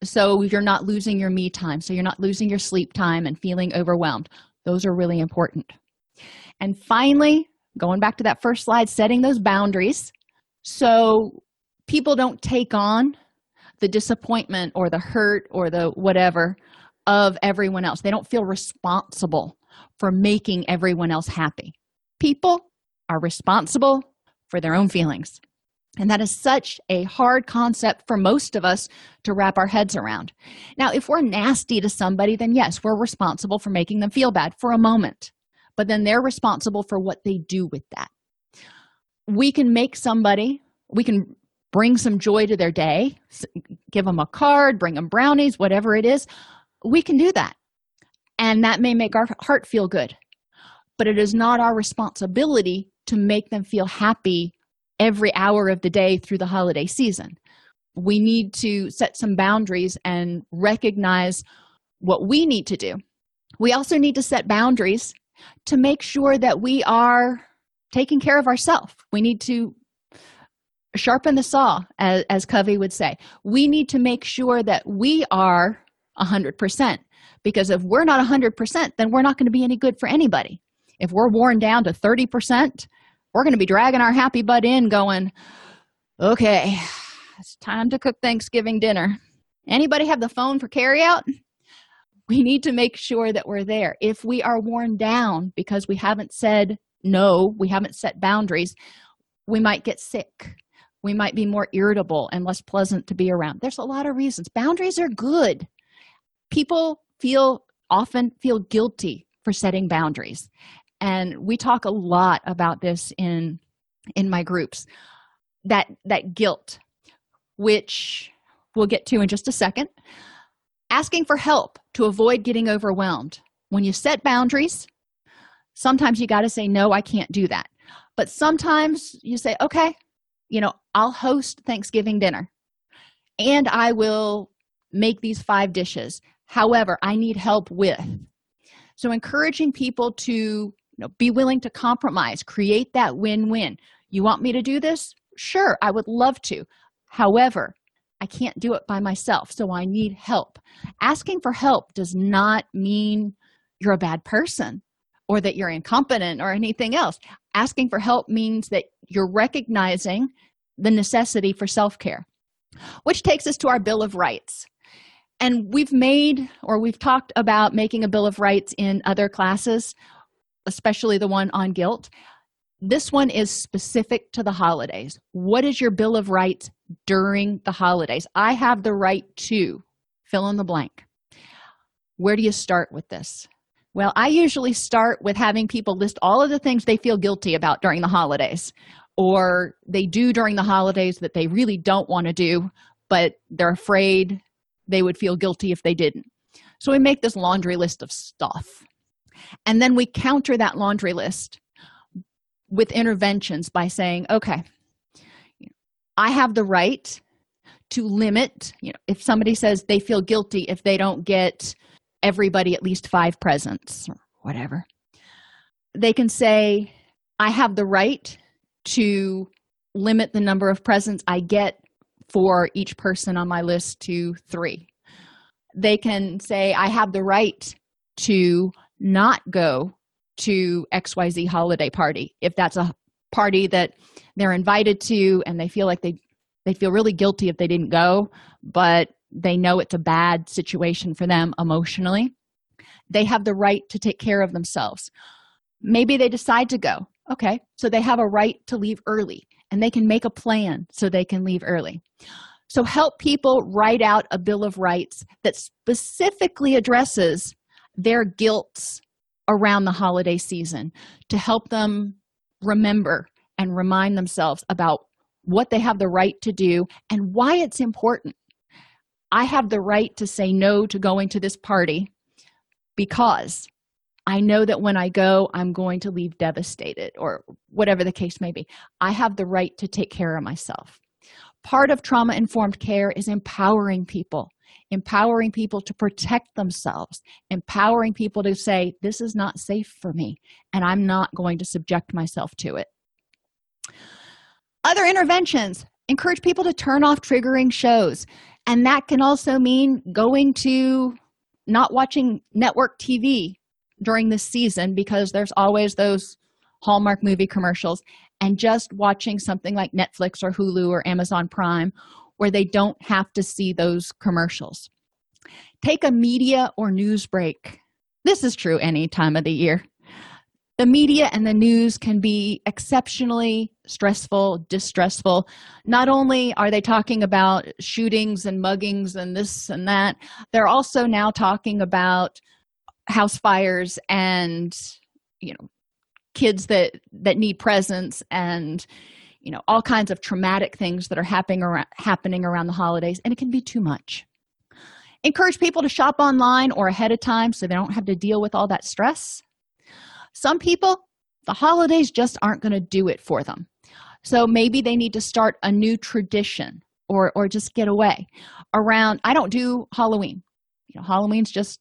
Speaker 1: so you're not losing your me time so you're not losing your sleep time and feeling overwhelmed. Those are really important. And finally going back to that first slide setting those boundaries so people don't take on the disappointment or the hurt or the whatever of everyone else. They don't feel responsible for making everyone else happy. People are responsible for their own feelings. And that is such a hard concept for most of us to wrap our heads around. Now, if we're nasty to somebody, then yes, we're responsible for making them feel bad for a moment, but then they're responsible for what they do with that. We can make somebody, we can bring some joy to their day, give them a card, bring them brownies, whatever it is, we can do that. And that may make our heart feel good. But it is not our responsibility to make them feel happy every hour of the day through the holiday season. We need to set some boundaries and recognize what we need to do. We also need to set boundaries to make sure that we are taking care of ourselves. We need to sharpen the saw as, as covey would say. We need to make sure that we are 100% because if we're not 100% then we're not going to be any good for anybody. If we're worn down to 30% we're going to be dragging our happy butt in going okay it's time to cook thanksgiving dinner. Anybody have the phone for carryout? We need to make sure that we're there. If we are worn down because we haven't said no we haven't set boundaries we might get sick we might be more irritable and less pleasant to be around. There's a lot of reasons. Boundaries are good. People feel often feel guilty for setting boundaries. And we talk a lot about this in in my groups. That that guilt which we'll get to in just a second. Asking for help to avoid getting overwhelmed. When you set boundaries sometimes you got to say no i can't do that. But sometimes you say okay you know i'll host thanksgiving dinner and i will make these five dishes. However i need help with so encouraging people to you know be willing to compromise create that win-win. You want me to do this? Sure i would love to. However i can't do it by myself so i need help. Asking for help does not mean you're a bad person or that you're incompetent or anything else. Asking for help means that you're recognizing the necessity for self-care which takes us to our bill of rights. And we've made or we've talked about making a bill of rights in other classes especially the one on guilt. This one is specific to the holidays. What is your bill of rights during the holidays? I have the right to fill in the blank. Where do you start with this well i usually start with having people list all of the things they feel guilty about during the holidays or they do during the holidays that they really don't want to do but they're afraid they would feel guilty if they didn't. So we make this laundry list of stuff. And then we counter that laundry list with interventions by saying okay i have the right to limit you know if somebody says they feel guilty if they don't get everybody at least five presents or whatever. They can say i have the right to limit the number of presents i get for each person on my list to three. They can say i have the right to not go to xyz holiday party. If that's a party that they're invited to and they feel like they they feel really guilty if they didn't go but they know it's a bad situation for them emotionally. They have the right to take care of themselves. Maybe they decide to go. Okay so they have a right to leave early and they can make a plan so they can leave early. So help people write out a bill of rights that specifically addresses their guilt around the holiday season to help them remember and remind themselves about what they have the right to do and why it's important. I have the right to say no to going to this party because I know that when I go, I'm going to leave devastated or whatever the case may be. I have the right to take care of myself. Part of trauma informed care is empowering people, empowering people to protect themselves, empowering people to say, This is not safe for me, and I'm not going to subject myself to it. Other interventions encourage people to turn off triggering shows, and that can also mean going to not watching network TV during this season because there's always those Hallmark movie commercials and just watching something like Netflix or Hulu or Amazon Prime where they don't have to see those commercials. Take a media or news break. This is true any time of the year. The media and the news can be exceptionally stressful, distressful. Not only are they talking about shootings and muggings and this and that, they're also now talking about house fires and you know kids that that need presents and you know all kinds of traumatic things that are happening around happening around the holidays and it can be too much encourage people to shop online or ahead of time so they don't have to deal with all that stress some people the holidays just aren't going to do it for them. So maybe they need to start a new tradition or or just get away. Around i don't do halloween. You know halloween's just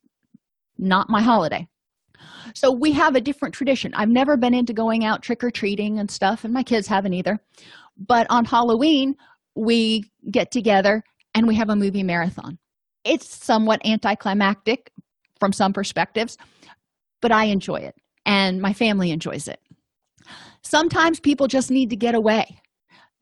Speaker 1: not my holiday. So we have a different tradition. I've never been into going out trick-or-treating and stuff and my kids haven't either. But on halloween we get together and we have a movie marathon. It's somewhat anticlimactic from some perspectives but i enjoy it and my family enjoys it. Sometimes people just need to get away.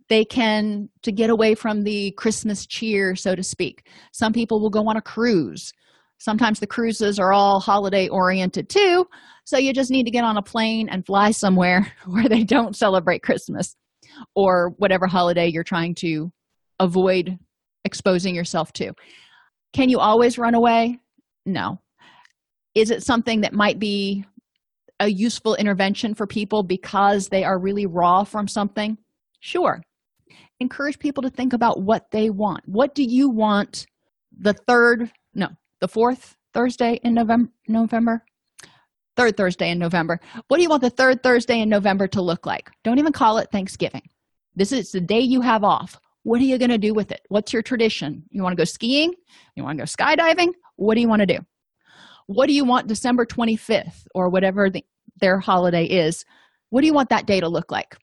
Speaker 1: They can to get away from the christmas cheer so to speak. Some people will go on a cruise. Sometimes the cruises are all holiday oriented too so you just need to get on a plane and fly somewhere where they don't celebrate christmas or whatever holiday you're trying to avoid exposing yourself to. Can you always run away? No. Is it something that might be a useful intervention for people because they are really raw from something? Sure. Encourage people to think about what they want. What do you want the third no the fourth thursday in november november? Third thursday in november. What do you want the third thursday in november to look like? Don't even call it thanksgiving. This is the day you have off. What are you going to do with it? What's your tradition? You want to go skiing? You want to go skydiving? What do you want to do what do you want december 25th or whatever the, their holiday is? What do you want that day to look like?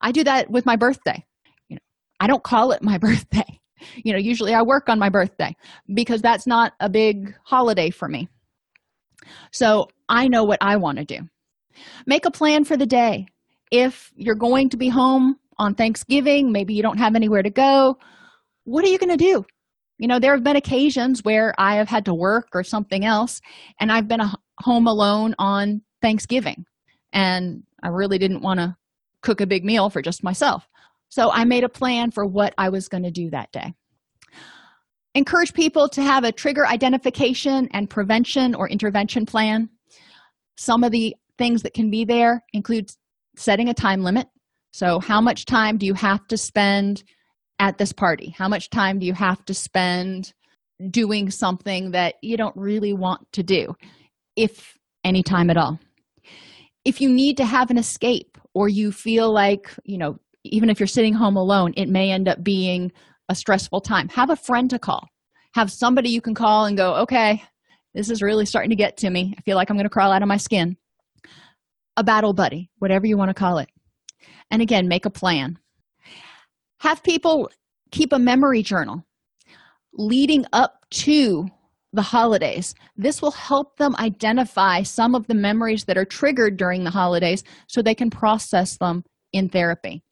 Speaker 1: I do that with my birthday. You know i don't call it my birthday. You know usually i work on my birthday because that's not a big holiday for me. So i know what i want to do. Make a plan for the day. If you're going to be home on thanksgiving maybe you don't have anywhere to go what are you going to do you know there have been occasions where i have had to work or something else and i've been a, home alone on thanksgiving and i really didn't want to cook a big meal for just myself so I made a plan for what I was going to do that day. Encourage people to have a trigger identification and prevention or intervention plan. Some of the things that can be there include setting a time limit. So, how much time do you have to spend at this party? How much time do you have to spend doing something that you don't really want to do, if any time at all? If you need to have an escape or you feel like, you know, even if you're sitting home alone it may end up being a stressful time have a friend to call. Have somebody you can call and go okay this is really starting to get to me. I feel like i'm going to crawl out of my skin. A battle buddy whatever you want to call it. And again make a plan have people keep a memory journal leading up to the holidays. This will help them identify some of the memories that are triggered during the holidays so they can process them in therapy.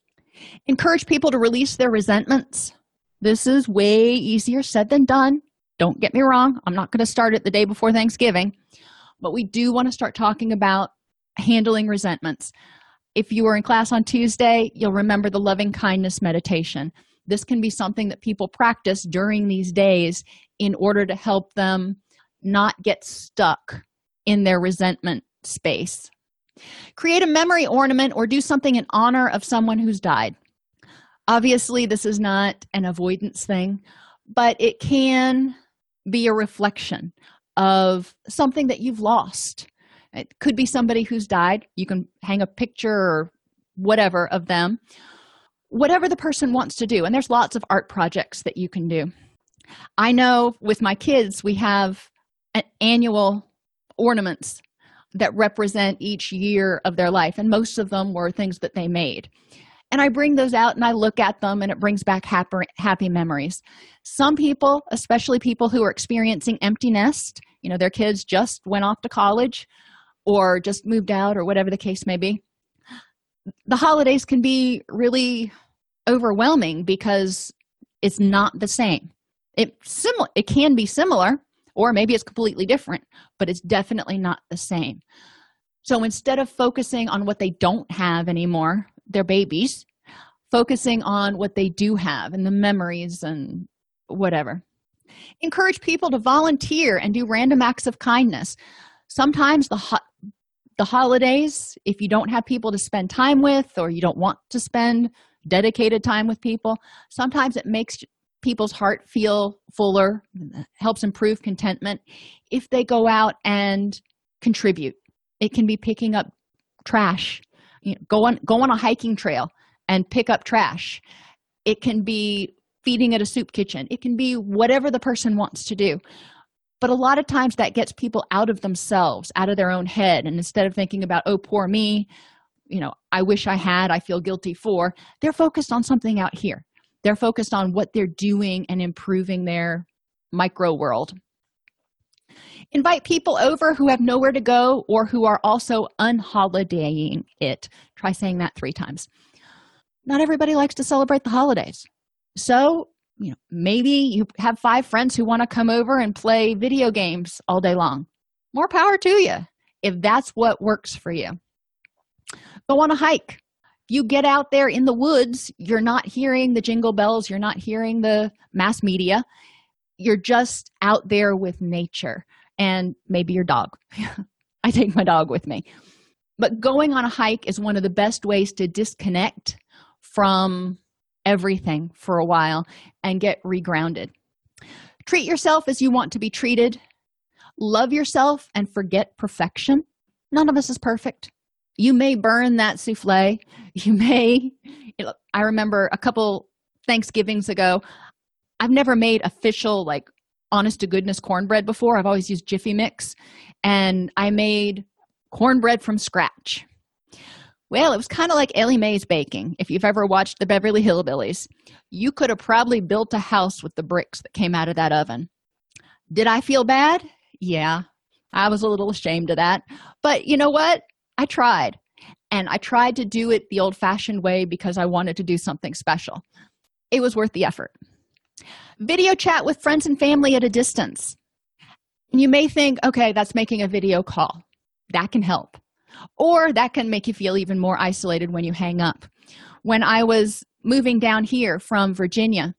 Speaker 1: Encourage people to release their resentments. This is way easier said than done. Don't get me wrong, I'm not going to start it the day before Thanksgiving, but we do want to start talking about handling resentments. If you were in class on Tuesday, you'll remember the loving kindness meditation. This can be something that people practice during these days in order to help them not get stuck in their resentment space. Create a memory ornament or do something in honor of someone who's died. Obviously, this is not an avoidance thing, but it can be a reflection of something that you've lost. It could be somebody who's died. You can hang a picture or whatever of them. Whatever the person wants to do. And there's lots of art projects that you can do. I know with my kids, we have an annual ornaments that represent each year of their life, and most of them were things that they made. And I bring those out and I look at them, and it brings back happy, happy memories. Some people, especially people who are experiencing empty nest, you know, their kids just went off to college or just moved out or whatever the case may be, the holidays can be really overwhelming because it's not the same. It similar it can be similar or maybe it's completely different, but it's definitely not the same. So instead of focusing on what they don't have anymore, their babies, focusing on what they do have and the memories and whatever. Encourage people to volunteer and do random acts of kindness. Sometimes the ho- the holidays, if you don't have people to spend time with or you don't want to spend dedicated time with people, sometimes it makes people's heart feel fuller, helps improve contentment if they go out and contribute. It can be picking up trash. You know, go on go on a hiking trail and pick up trash. It can be feeding at a soup kitchen. It can be whatever the person wants to do. But a lot of times that gets people out of themselves, out of their own head. And instead of thinking about, oh, poor me, you know, I wish I had, I feel guilty for, they're focused on something out here. They're focused on what they're doing and improving their micro world. Invite people over who have nowhere to go or who are also unholidaying it. Try saying that three times. Not everybody likes to celebrate the holidays. So you know maybe you have five friends who want to come over and play video games all day long. More power to you if that's what works for you go on a hike. You get out there in the woods you're not hearing the jingle bells you're not hearing the mass media. You're just out there with nature and maybe your dog. I take my dog with me. But going on a hike is one of the best ways to disconnect from everything for a while and get regrounded. Treat yourself as you want to be treated. Love yourself and forget perfection. None of us is perfect. You may burn that souffle. You may i remember a couple thanksgivings ago i've never made official like honest to goodness cornbread before. I've always used jiffy mix. And i made cornbread from scratch well it was kind of like Elly May's baking if you've ever watched the beverly hillbillies you could have probably built a house with the bricks that came out of that oven did i feel bad yeah i was a little ashamed of that but you know what I tried. And I tried to do it the old fashioned way because I wanted to do something special. It was worth the effort. Video chat with friends and family at a distance. You may think, okay, that's making a video call. That can help. Or that can make you feel even more isolated when you hang up. When I was moving down here from Virginia,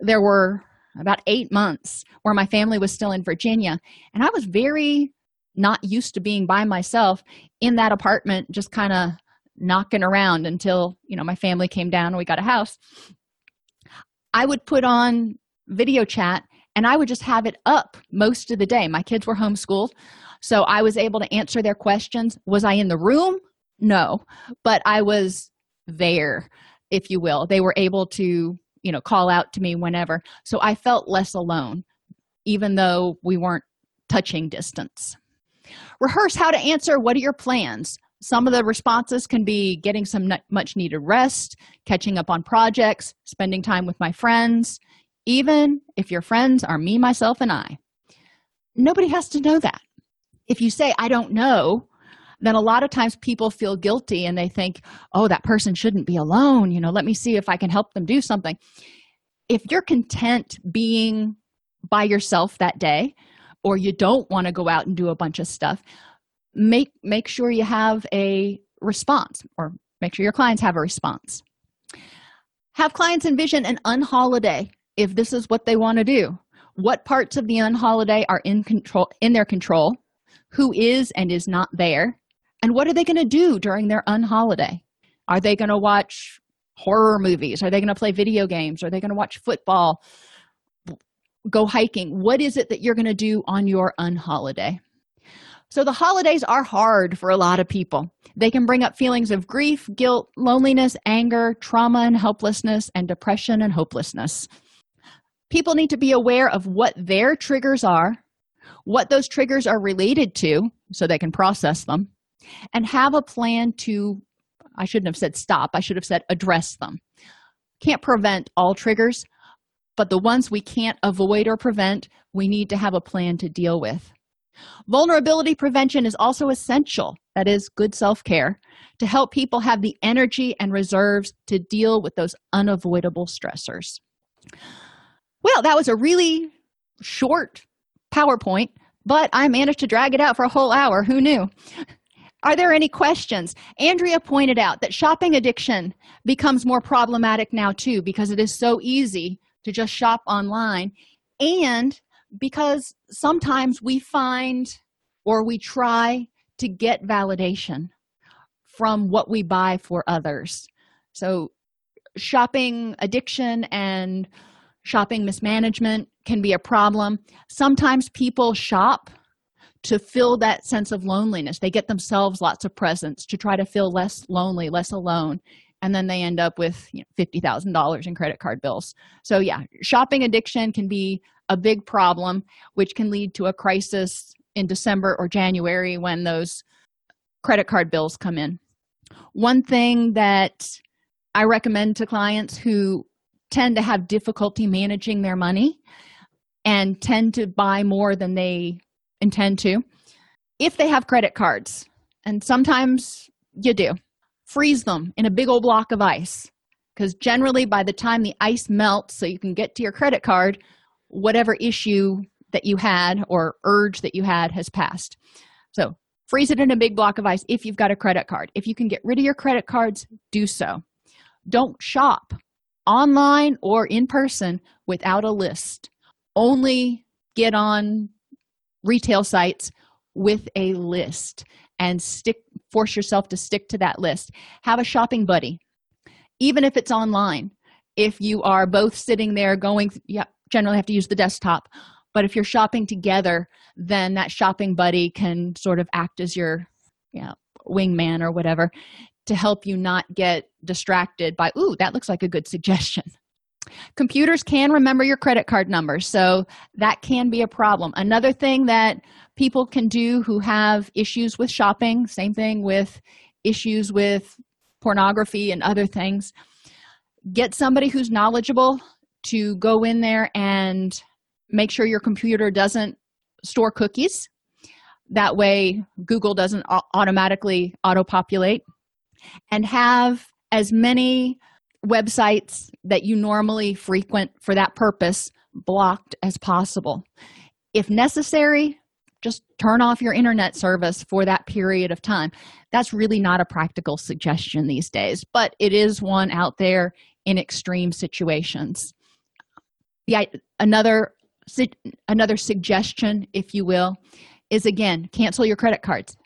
Speaker 1: there were about eight months where my family was still in Virginia. And I was very not used to being by myself in that apartment just kind of knocking around until you know my family came down and we got a house i would put on video chat and i would just have it up most of the day my kids were homeschooled so i was able to answer their questions. Was i in the room? No. But i was there if you will. They were able to you know call out to me whenever. So i felt less alone even though we weren't touching distance. Rehearse how to answer what are your plans? Some of the responses can be getting some much needed rest catching up on projects spending time with my friends even if your friends are me myself and i. Nobody has to know that. If you say, I don't know, then a lot of times people feel guilty and they think, oh, that person shouldn't be alone. You know, let me see if I can help them do something. If you're content being by yourself that day, or you don't want to go out and do a bunch of stuff, make make sure you have a response or make sure your clients have a response. Have clients envision an unholiday if this is what they want to do. What parts of the unholiday are in control in their control? Who is and is not there? And what are they going to do during their unholiday? Are they going to watch horror movies? Are they going to play video games? Are they going to watch football? Go hiking? What is it that you're going to do on your unholiday? So, the holidays are hard for a lot of people. They can bring up feelings of grief, guilt, loneliness, anger, trauma and helplessness, and depression and hopelessness. People need to be aware of what their triggers are, what those triggers are related to, so they can process them, and have a plan to, I shouldn't have said stop, I should have said address them. Can't prevent all triggers, but the ones we can't avoid or prevent, we need to have a plan to deal with. Vulnerability prevention is also essential, that is, good self care, to help people have the energy and reserves to deal with those unavoidable stressors. Well, that was a really short PowerPoint, but I managed to drag it out for a whole hour. Who knew? Are there any questions? Andrea pointed out that shopping addiction becomes more problematic now, too, because it is so easy to just shop online and because sometimes we find or we try to get validation from what we buy for others. So, shopping addiction and shopping mismanagement can be a problem. Sometimes people shop to fill that sense of loneliness. They get themselves lots of presents to try to feel less lonely, less alone, and then they end up with you know, $50,000 in credit card bills. So, yeah, shopping addiction can be a big problem, which can lead to a crisis in December or January when those credit card bills come in. One thing that I recommend to clients who tend to have difficulty managing their money and tend to buy more than they intend to, if they have credit cards, and sometimes you do, freeze them in a big old block of ice. Because generally, by the time the ice melts, so you can get to your credit card, whatever issue that you had or urge that you had has passed. So freeze it in a big block of ice if you've got a credit card. If you can get rid of your credit cards, do so. Don't shop online or in person without a list. Only get on retail sites with a list and stick force yourself to stick to that list. Have a shopping buddy. Even if it's online. If you are both sitting there going, yeah, generally have to use the desktop but if you're shopping together then that shopping buddy can sort of act as your you know, wingman or whatever to help you not get distracted by ooh that looks like a good suggestion computers can remember your credit card number so that can be a problem another thing that people can do who have issues with shopping same thing with issues with pornography and other things get somebody who's knowledgeable to go in there and make sure your computer doesn't store cookies. That way, Google doesn't automatically auto populate. And have as many websites that you normally frequent for that purpose blocked as possible. If necessary, just turn off your internet service for that period of time. That's really not a practical suggestion these days, but it is one out there in extreme situations the another another suggestion if you will is again cancel your credit cards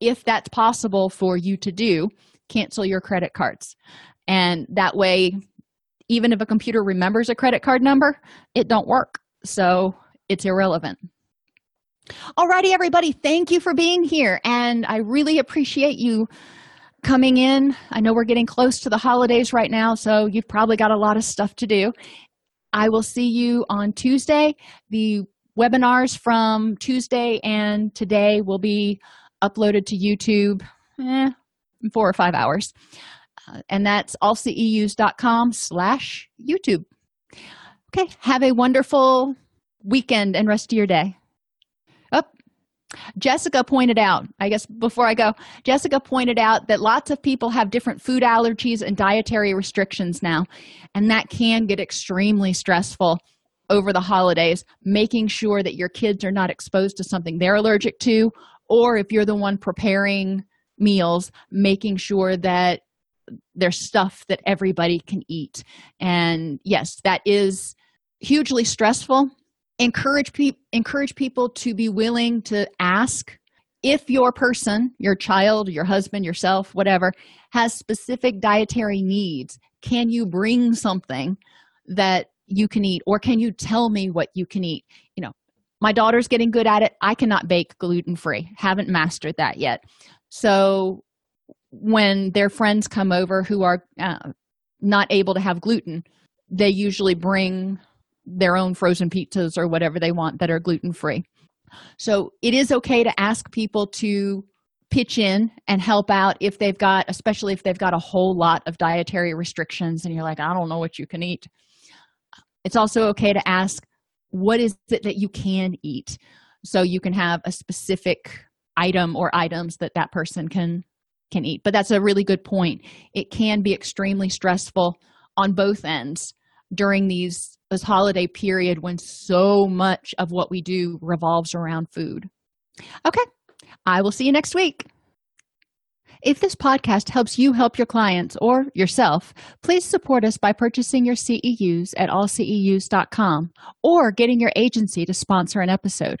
Speaker 1: if that's possible for you to do cancel your credit cards and that way even if a computer remembers a credit card number it don't work. So it's irrelevant. Alrighty everybody. Thank you for being here. And i really appreciate you coming in. I know we're getting close to the holidays right now so you've probably got a lot of stuff to do. I will see you on Tuesday. The webinars from Tuesday and today will be uploaded to YouTube eh, in four or five hours. And that's allceus.com slash YouTube. Okay, have a wonderful weekend and rest of your day. Oh, Jessica pointed out, I guess before I go, Jessica pointed out that lots of people have different food allergies and dietary restrictions now, and that can get extremely stressful over the holidays, making sure that your kids are not exposed to something they're allergic to, or if you're the one preparing meals, making sure that there's stuff that everybody can eat. And yes, that is hugely stressful. Encourage people encourage people to be willing to ask if your person your child your husband yourself whatever has specific dietary needs can you bring something that you can eat? Or can you tell me what you can eat? You know my daughter's getting good at it. I cannot bake gluten free haven't mastered that yet. So when their friends come over who are uh, not able to have gluten they usually bring their own frozen pizzas or whatever they want that are gluten free. So it is okay to ask people to pitch in and help out if they've got, especially if they've got a whole lot of dietary restrictions and you're like, I don't know what you can eat. It's also okay to ask, what is it that you can eat? So you can have a specific item or items that that person can can eat but that's a really good point it can be extremely stressful on both ends during these this holiday period when so much of what we do revolves around food. Okay, I will see you next week. If this podcast helps you help your clients or yourself, please support us by purchasing your CEUs at allceus.com or getting your agency to sponsor an episode.